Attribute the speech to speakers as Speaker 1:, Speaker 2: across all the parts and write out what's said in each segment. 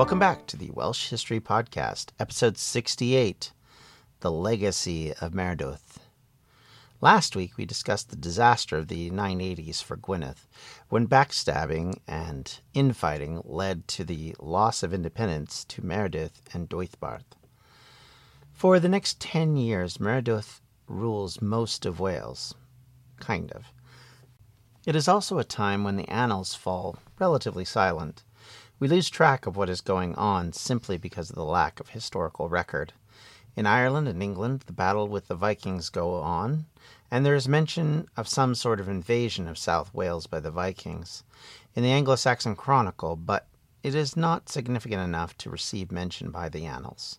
Speaker 1: Welcome back to the Welsh History Podcast, episode 68 The Legacy of Meredith. Last week we discussed the disaster of the 980s for Gwynedd, when backstabbing and infighting led to the loss of independence to Meredith and Deheubarth. For the next ten years, Meredith rules most of Wales. Kind of. It is also a time when the annals fall relatively silent we lose track of what is going on simply because of the lack of historical record. In Ireland and England, the battle with the Vikings go on, and there is mention of some sort of invasion of South Wales by the Vikings in the Anglo Saxon Chronicle, but it is not significant enough to receive mention by the annals.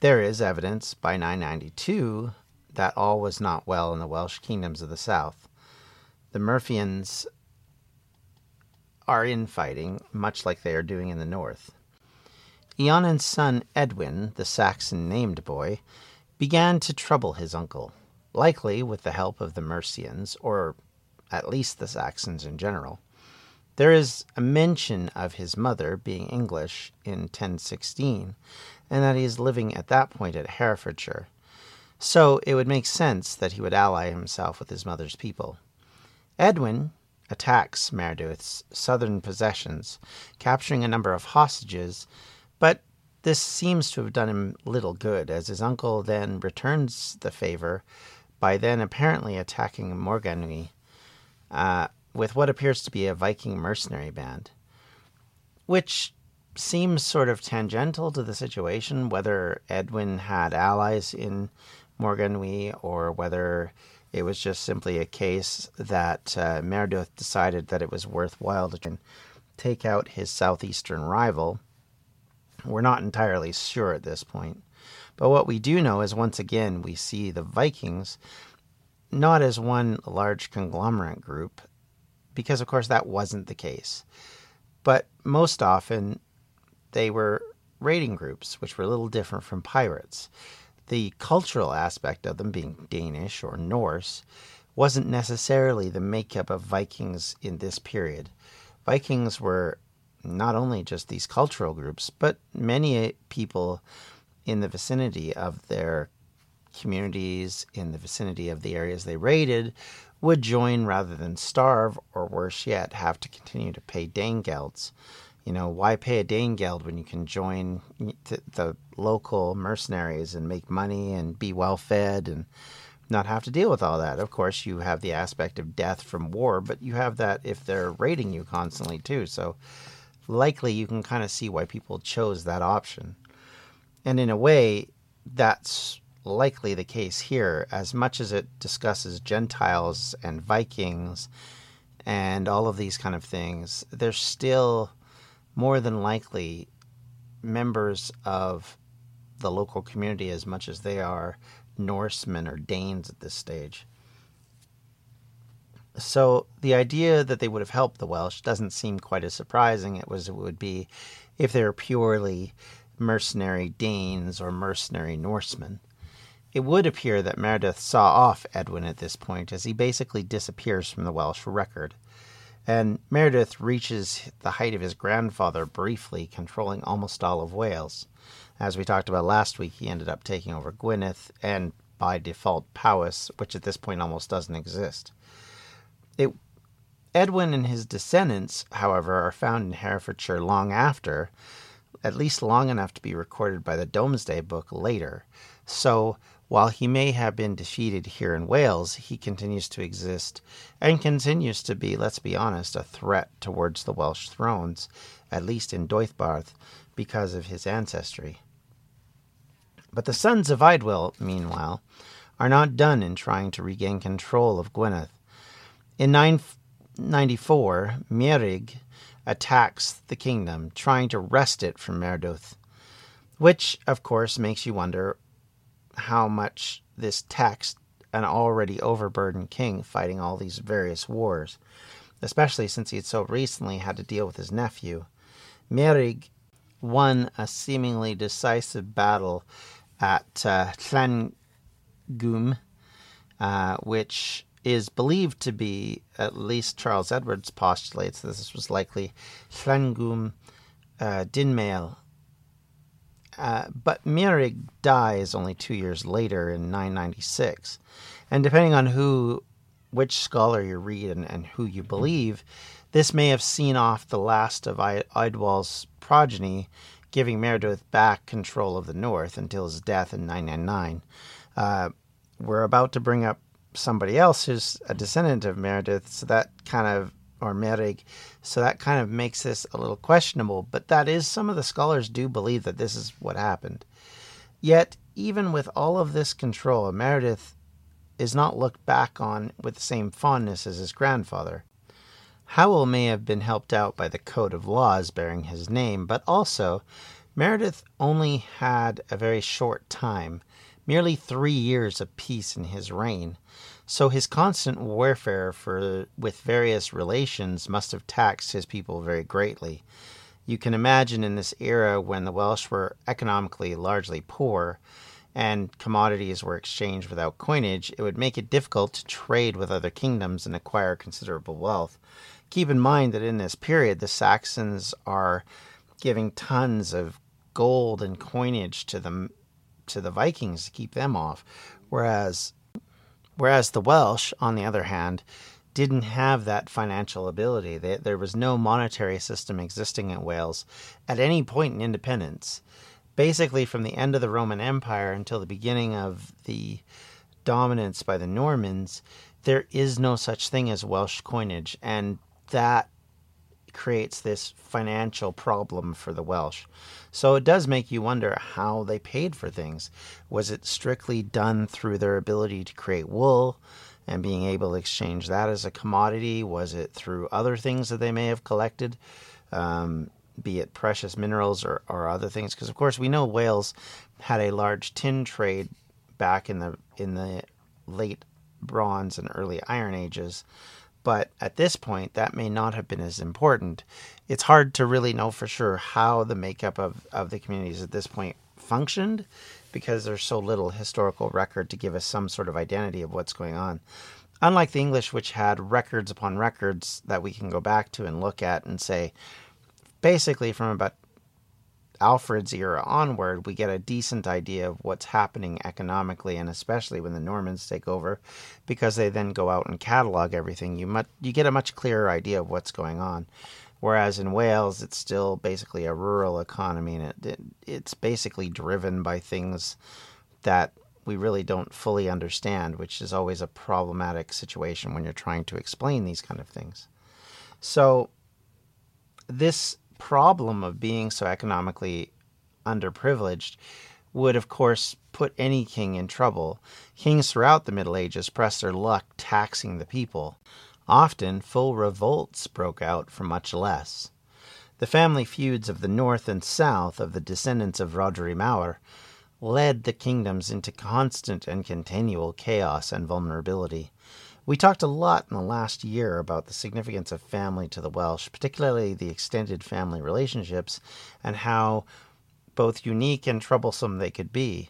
Speaker 1: There is evidence by 992 that all was not well in the Welsh kingdoms of the south. The Mercians are infighting, much like they are doing in the north. Einion's son Edwin, the Saxon named boy, began to trouble his uncle, likely with the help of the Mercians, or at least the Saxons in general. There is a mention of his mother being English in 1016, and that he is living at that point at Herefordshire. So it would make sense that he would ally himself with his mother's people. Edwin attacks Meredith's southern possessions, capturing a number of hostages, but this seems to have done him little good, as his uncle then returns the favor by then apparently attacking Morgannwg uh, with what appears to be a Viking mercenary band, which seems sort of tangential to the situation, whether Edwin had allies in Morgannwg or whether it was just simply a case that uh, decided that it was worthwhile to take out his southeastern rival. We're not entirely sure at this point. But what we do know is once again we see the Vikings not as one large conglomerate group, because of course that wasn't the case. But most often they were raiding groups, which were a little different from pirates the cultural aspect of them being Danish or Norse wasn't necessarily the makeup of Vikings in this period. Vikings were not only just these cultural groups, but many people in the vicinity of their communities, in the vicinity of the areas they raided, would join rather than starve, or worse yet, have to continue to pay Danegelds you know, why pay a Danegeld when you can join the local mercenaries and make money and be well fed and not have to deal with all that? Of course, you have the aspect of death from war, but you have that if they're raiding you constantly too. So likely you can kind of see why people chose that option. And in a way, that's likely the case here, as much as it discusses Gentiles and Vikings and all of these kind of things, there's still more than likely members of the local community as much as they are Norsemen or Danes at this stage. So the idea that they would have helped the Welsh doesn't seem quite as surprising. It was it would be if they were purely mercenary Danes or mercenary Norsemen. It would appear that Meredith saw off Edwin at this point as he basically disappears from the Welsh record and Meredith reaches the height of his grandfather briefly, controlling almost all of Wales. As we talked about last week, he ended up taking over Gwynedd and by default Powys, which at this point almost doesn't exist. It, Edwin and his descendants, however, are found in Herefordshire long after, at least long enough to be recorded by the Domesday Book later. So While he may have been defeated here in Wales, he continues to exist and continues to be, let's be honest, a threat towards the Welsh thrones, at least in Deheubarth, because of his ancestry. But the sons of Idwal, meanwhile, are not done in trying to regain control of Gwynedd. In 994, Meurig attacks the kingdom, trying to wrest it from Maredudd, which, of course, makes you wonder how much this taxed an already overburdened king fighting all these various wars, especially since he had so recently had to deal with his nephew. Meurig won a seemingly decisive battle at uh, uh, which is believed to be, at least Charles Edwards postulates that this was likely Llangwm uh, Dinmael. Uh, but Meurig dies only two years later in 996. And depending on who, which scholar you read and, and who you believe, this may have seen off the last of Idwal's progeny, giving Maredudd back control of the north until his death in 999. Uh, we're about to bring up somebody else who's a descendant of Meredith, so that kind of or Meurig, so that kind of makes this a little questionable. But that is some of the scholars do believe that this is what happened. Yet, even with all of this control, Meredith is not looked back on with the same fondness as his grandfather. Howell may have been helped out by the code of laws bearing his name, but also Meredith only had a very short time, merely three years of peace in his reign, so his constant warfare for with various relations must have taxed his people very greatly. You can imagine in this era when the Welsh were economically largely poor and commodities were exchanged without coinage, it would make it difficult to trade with other kingdoms and acquire considerable wealth. Keep in mind that in this period, the Saxons are giving tons of gold and coinage to the to the Vikings to keep them off, whereas Whereas the Welsh, on the other hand, didn't have that financial ability. They, there was no monetary system existing in Wales at any point in independence. Basically, from the end of the Roman Empire until the beginning of the dominance by the Normans, there is no such thing as Welsh coinage, and that creates this financial problem for the Welsh. So it does make you wonder how they paid for things. Was it strictly done through their ability to create wool and being able to exchange that as a commodity? Was it through other things that they may have collected, um, be it precious minerals or, or other things? Because of course we know Wales had a large tin trade back in the in the late Bronze and early Iron Ages. But at this point, that may not have been as important. It's hard to really know for sure how the makeup of, of the communities at this point functioned because there's so little historical record to give us some sort of identity of what's going on. Unlike the English, which had records upon records that we can go back to and look at and say, basically from about Alfred's era onward, we get a decent idea of what's happening economically, and especially when the Normans take over, because they then go out and catalog everything. You much, you get a much clearer idea of what's going on. Whereas in Wales, it's still basically a rural economy, and it, it, it's basically driven by things that we really don't fully understand, which is always a problematic situation when you're trying to explain these kind of things. So, this problem of being so economically underprivileged would, of course, put any king in trouble. Kings throughout the Middle Ages pressed their luck taxing the people. Often, full revolts broke out for much less. The family feuds of the north and south of the descendants of Rhodri Mawr led the kingdoms into constant and continual chaos and vulnerability. We talked a lot in the last year about the significance of family to the Welsh, particularly the extended family relationships, and how both unique and troublesome they could be.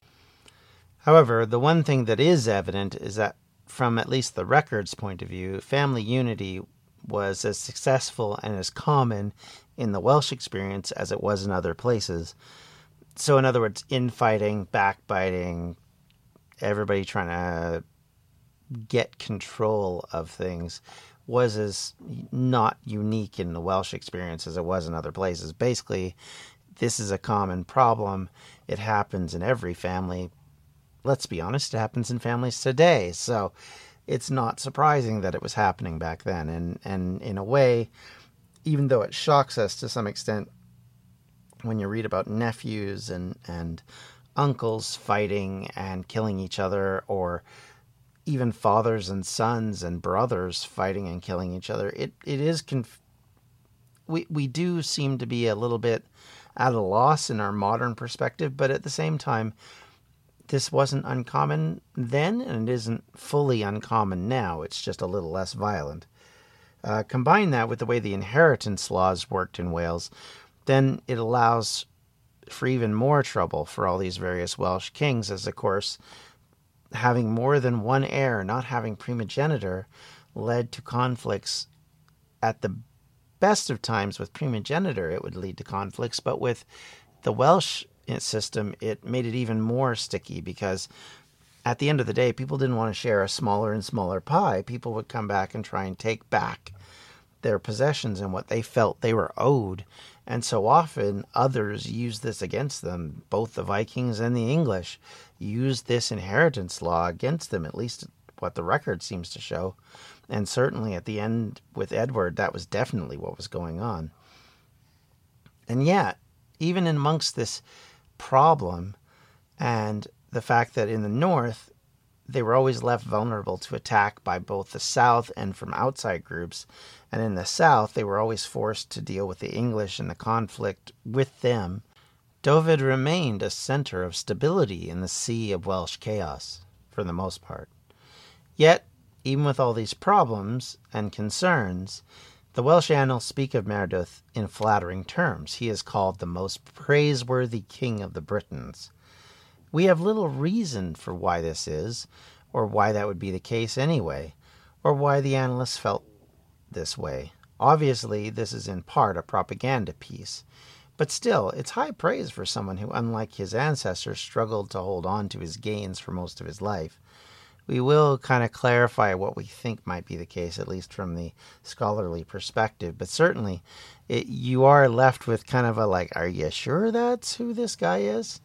Speaker 1: However, the one thing that is evident is that, from at least the record's point of view, family unity was as successful and as common in the Welsh experience as it was in other places. So, in other words, infighting, backbiting, everybody trying to get control of things was as not unique in the Welsh experience as it was in other places. Basically, this is a common problem. It happens in every family, let's be honest, it happens in families today. So it's not surprising that it was happening back then. And, and in a way, even though it shocks us to some extent when you read about nephews and, and uncles fighting and killing each other, or even fathers and sons and brothers fighting and killing each other, it, it is conf- we we do seem to be a little bit at a loss in our modern perspective, but at the same time, this wasn't uncommon then, and it isn't fully uncommon now. It's just a little less violent. Uh, combine that with the way the inheritance laws worked in Wales, then it allows for even more trouble for all these various Welsh kings, as of course, having more than one heir, not having primogeniture, led to conflicts at the best of times with primogeniture, it would lead to conflicts, but with the Welsh system, it made it even more sticky because at the end of the day, people didn't want to share a smaller and smaller pie. People would come back and try and take back their possessions and what they felt they were owed. And so often others used this against them. Both the Vikings and the English used this inheritance law against them, at least what the record seems to show. And certainly at the end with Edward, that was definitely what was going on. And yet, even amongst this problem and the fact that in the north, they were always left vulnerable to attack by both the South and from outside groups. And in the South, they were always forced to deal with the English and the conflict with them. Dyfed remained a center of stability in the sea of Welsh chaos, for the most part. Yet, even with all these problems and concerns, the Welsh annals speak of Meredith in flattering terms. He is called the most praiseworthy king of the Britons. We have little reason for why this is, or why that would be the case anyway, or why the annalists felt this way. Obviously, this is in part a propaganda piece, but still, it's high praise for someone who, unlike his ancestors, struggled to hold on to his gains for most of his life we will kind of clarify what we think might be the case, at least from the scholarly perspective. But certainly, it, you are left with kind of a like, are you sure that's who this guy is?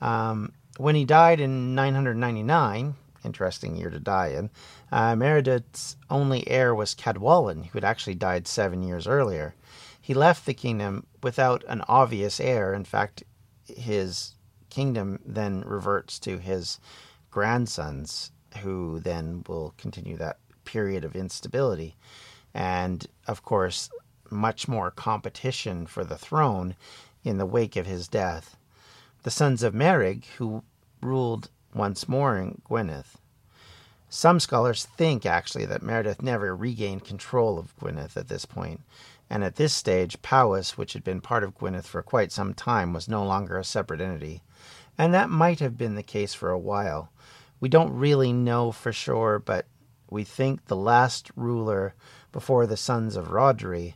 Speaker 1: Um, when he died in 999, interesting year to die in, uh, Meredith's only heir was Cadwallon, who had actually died seven years earlier. He left the kingdom without an obvious heir. In fact, his kingdom then reverts to his grandsons who then will continue that period of instability. And of course, much more competition for the throne in the wake of his death. The sons of Meurig, who ruled once more in Gwynedd. Some scholars think actually that Meredith never regained control of Gwynedd at this point, and at this stage, Powys, which had been part of Gwynedd for quite some time, was no longer a separate entity. And that might have been the case for a while, we don't really know for sure, but we think the last ruler before the sons of Rhodri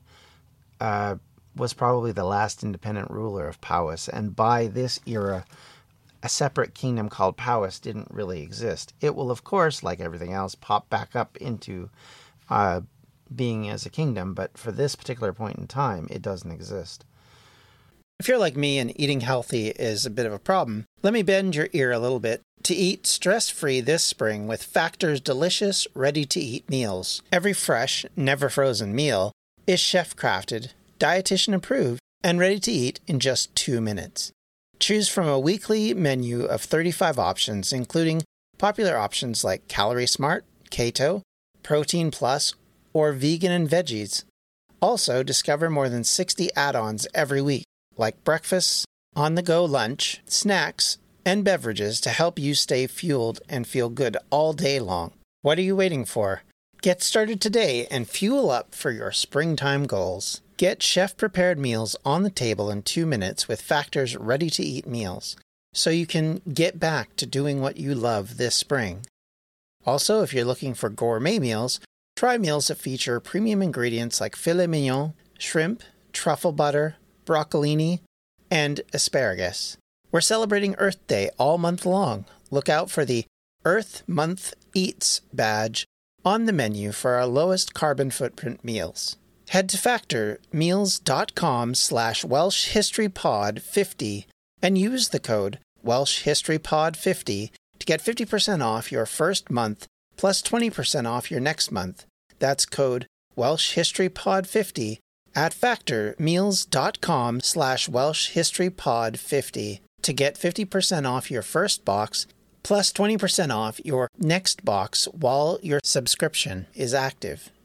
Speaker 1: uh, was probably the last independent ruler of Powys. And by this era, a separate kingdom called Powys didn't really exist. It will, of course, like everything else, pop back up into uh, being as a kingdom, but for this particular point in time, it doesn't exist.
Speaker 2: If you're like me and eating healthy is a bit of a problem, let me bend your ear a little bit to eat stress free this spring with Factor's delicious, ready to eat meals. Every fresh, never frozen meal is chef crafted, dietitian approved, and ready to eat in just two minutes. Choose from a weekly menu of 35 options, including popular options like Calorie Smart, Keto, Protein Plus, or Vegan and Veggies. Also, discover more than 60 add ons every week like breakfast, on the go lunch, snacks, and beverages to help you stay fueled and feel good all day long. What are you waiting for? Get started today and fuel up for your springtime goals. Get chef prepared meals on the table in two minutes with Factor's ready to eat meals so you can get back to doing what you love this spring. Also, if you're looking for gourmet meals, try meals that feature premium ingredients like filet mignon, shrimp, truffle butter, broccolini, and asparagus. We're celebrating Earth Day all month long. Look out for the Earth Month Eats badge on the menu for our lowest carbon footprint meals. Head to factormeals.com slash welshhistorypod50 and use the code welshhistorypod50 to get 50% off your first month plus 20% off your next month. That's code Welsh History Pod 50 at factormeals.com slash Welsh History Pod 50 to get 50% off your first box plus 20% off your next box while your subscription is active.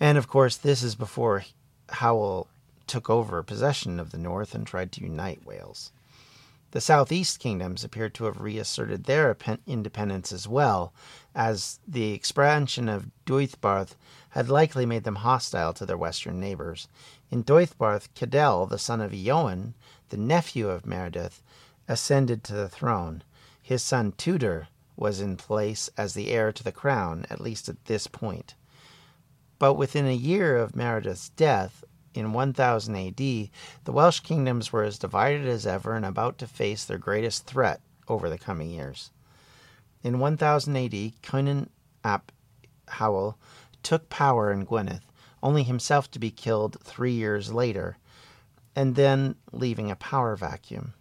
Speaker 1: And of course, this is before Howell took over possession of the north and tried to unite Wales. The southeast kingdoms appeared to have reasserted their independence as well, as the expansion of Deheubarth had likely made them hostile to their western neighbors. In Deheubarth, Cadell, the son of Eowen, the nephew of Meredith, ascended to the throne. His son Tudur was in place as the heir to the crown, at least at this point. But within a year of Meredith's death, in 1000 AD, the Welsh kingdoms were as divided as ever and about to face their greatest threat over the coming years. In 1000 AD, Cynan ap Howell took power in Gwynedd, only himself to be killed three years later, and then leaving a power vacuum.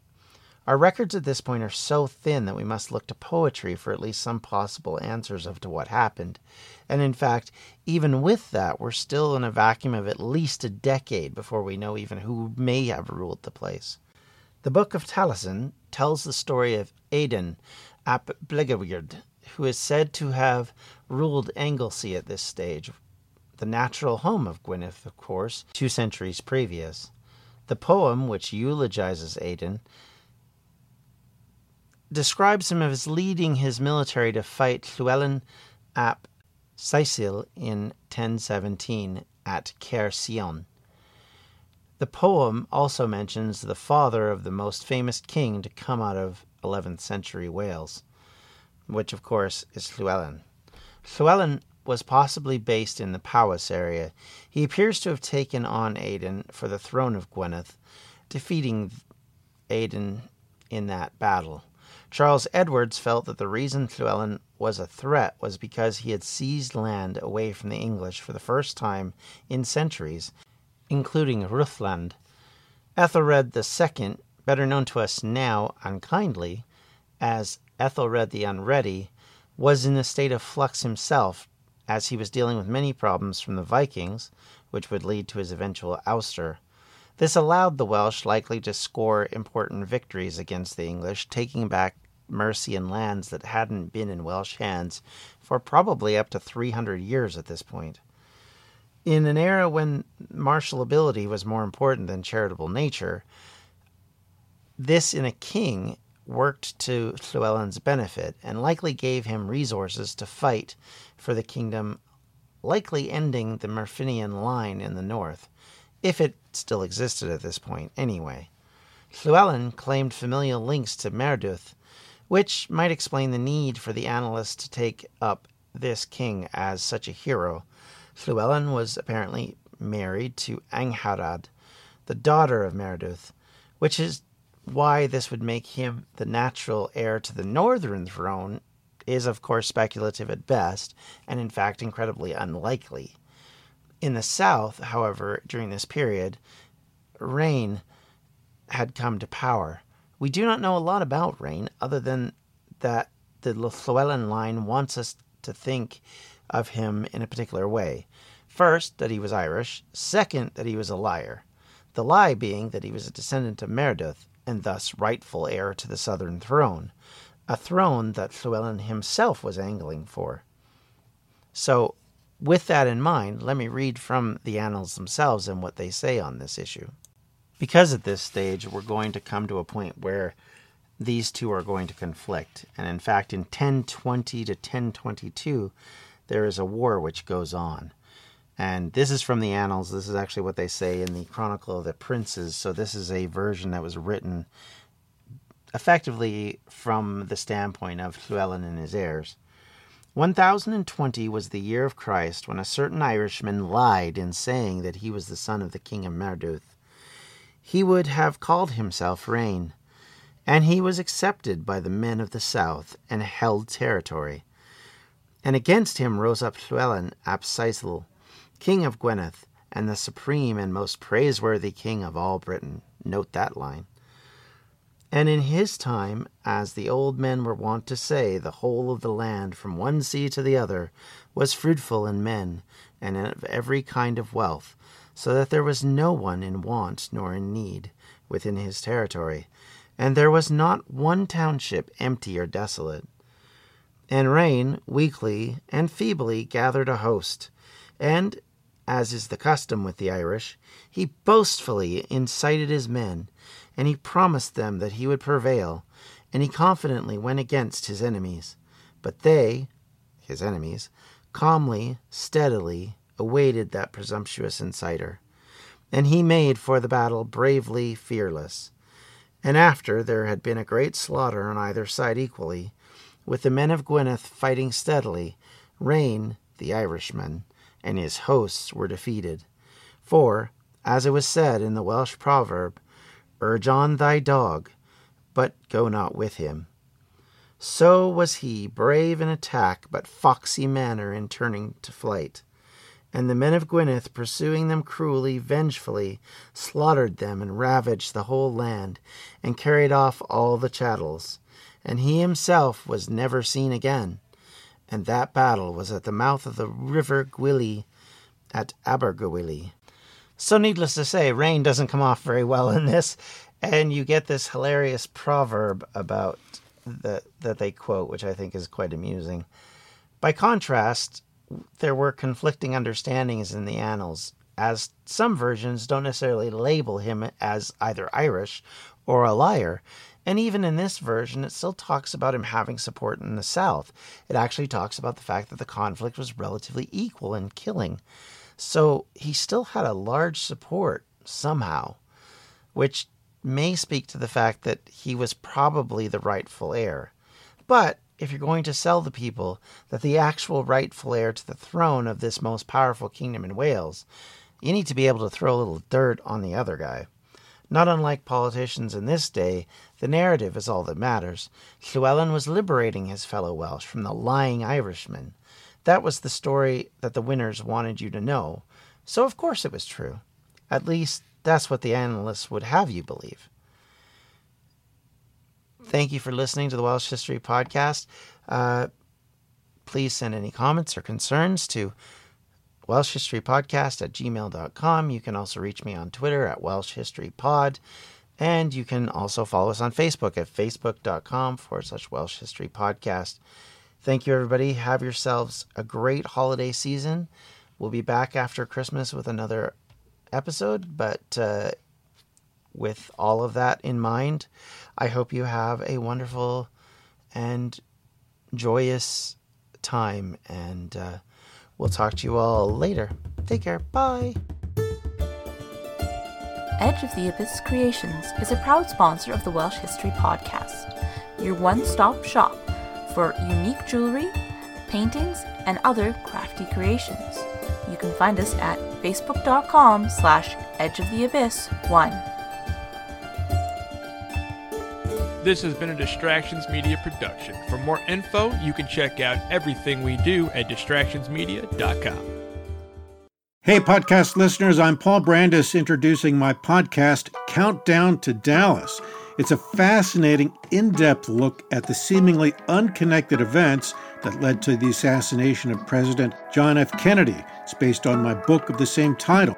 Speaker 1: Our records at this point are so thin that we must look to poetry for at least some possible answers of to what happened. And in fact, even with that, we're still in a vacuum of at least a decade before we know even who may have ruled the place. The Book of Taliesin tells the story of Aidan ap Blegywryd, who is said to have ruled Anglesey at this stage, the natural home of Gwynedd, of course, two centuries previous. The poem, which eulogizes Aidan, describes him as leading his military to fight Llewellyn ap Seisyll in 1017 at Caer Sion. The poem also mentions the father of the most famous king to come out of 11th century Wales, which of course is Llewellyn. Llewellyn was possibly based in the Powys area. He appears to have taken on Aidan for the throne of Gwynedd, defeating Aidan in that battle. Charles Edwards felt that the reason Llewellyn was a threat was because he had seized land away from the English for the first time in centuries, including Rhuddlan. Ethelred II, better known to us now unkindly as Ethelred the Unready, was in a state of flux himself, as he was dealing with many problems from the Vikings, which would lead to his eventual ouster. This allowed the Welsh likely to score important victories against the English, taking back Mercian lands that hadn't been in Welsh hands for probably up to 300 years at this point. In an era when martial ability was more important than charitable nature, this in a king worked to Llewellyn's benefit and likely gave him resources to fight for the kingdom, likely ending the Myrfinian line in the north, if it still existed at this point anyway. Llewellyn claimed familial links to Meredith, which might explain the need for the annalists to take up this king as such a hero. Llewellyn was apparently married to Angharad, the daughter of Meredith, which is why this would make him the natural heir to the northern throne is of course speculative at best and in fact incredibly unlikely. In the south, however, during this period, Rhain had come to power. We do not know a lot about Rhain other than that the Llewellyn line wants us to think of him in a particular way. First, that he was Irish. Second, that he was a liar. The lie being that he was a descendant of Meredith and thus rightful heir to the southern throne, a throne that Llewellyn himself was angling for. So, with that in mind, let me read from the annals themselves and what they say on this issue. Because at this stage we're going to come to a point where these two are going to conflict. And in fact, in 1020 to 1022, there is a war which goes on. And this is from the annals. This is actually what they say in the Chronicle of the Princes. So this is a version that was written effectively from the standpoint of Llewellyn and his heirs. 1020 was the year of Christ when a certain Irishman lied in saying that he was the son of the king of Maredudd. He would have called himself Rhain, and he was accepted by the men of the south and held territory. And against him rose up Llewellyn ap Seisyll, king of Gwynedd, and the supreme and most praiseworthy king of all Britain. Note that line. And in his time, as the old men were wont to say, the whole of the land from one sea to the other was fruitful in men and of every kind of wealth, so that there was no one in want nor in need within his territory, and there was not one township empty or desolate. And Rhain weakly and feebly gathered a host, and, as is the custom with the Irish, he boastfully incited his men and he promised them that he would prevail, and he confidently went against his enemies. But they, his enemies, calmly, steadily awaited that presumptuous inciter. And he made for the battle bravely, fearless. And after there had been a great slaughter on either side equally, with the men of Gwynedd fighting steadily, Rhain, the Irishman, and his hosts were defeated. For, as it was said in the Welsh proverb, Urge on thy dog, but go not with him. So was he, brave in attack, but foxy manner in turning to flight. And the men of Gwynedd, pursuing them cruelly, vengefully, slaughtered them and ravaged the whole land, and carried off all the chattels. And he himself was never seen again. And that battle was at the mouth of the river Gwili at Abergwili. So, needless to say, Rhain doesn't come off very well in this, and you get this hilarious proverb about that that they quote, which I think is quite amusing. By contrast, there were conflicting understandings in the annals, as some versions don't necessarily label him as either Irish or a liar. And even in this version, it still talks about him having support in the South. It actually talks about the fact that the conflict was relatively equal in killing. So he still had a large support somehow, which may speak to the fact that he was probably the rightful heir. But if you're going to sell the people that the actual rightful heir to the throne of this most powerful kingdom in Wales, you need to be able to throw a little dirt on the other guy. Not unlike politicians in this day, the narrative is all that matters. Llewellyn was liberating his fellow Welsh from the lying Irishman. That was the story that the winners wanted you to know, so of course it was true. At least, that's what the analysts would have you believe. Thank you for listening to the Welsh History Podcast. Uh, please send any comments or concerns to welshhistorypodcast at gmail.com. You can also reach me on Twitter at Welsh History Pod. And you can also follow us on Facebook at facebook.com forward slash Welsh History Podcast. Thank you, everybody. Have yourselves a great holiday season. We'll be back after Christmas with another episode, but uh, with all of that in mind, I hope you have a wonderful and joyous time, and uh, we'll talk to you all later. Take care. Bye.
Speaker 3: Edge of the Abyss Creations is a proud sponsor of the Welsh History Podcast, your one stop shop for unique jewelry, paintings, and other crafty creations. You can find us at facebook.com slash edgeoftheabyss1.
Speaker 4: This has been a Distractions Media production. For more info, you can check out everything we do at distractionsmedia.com.
Speaker 5: Hey, podcast listeners, I'm Paul Brandus introducing my podcast, Countdown to Dallas. It's a fascinating, in depth look at the seemingly unconnected events that led to the assassination of President John F. Kennedy. It's based on my book of the same title.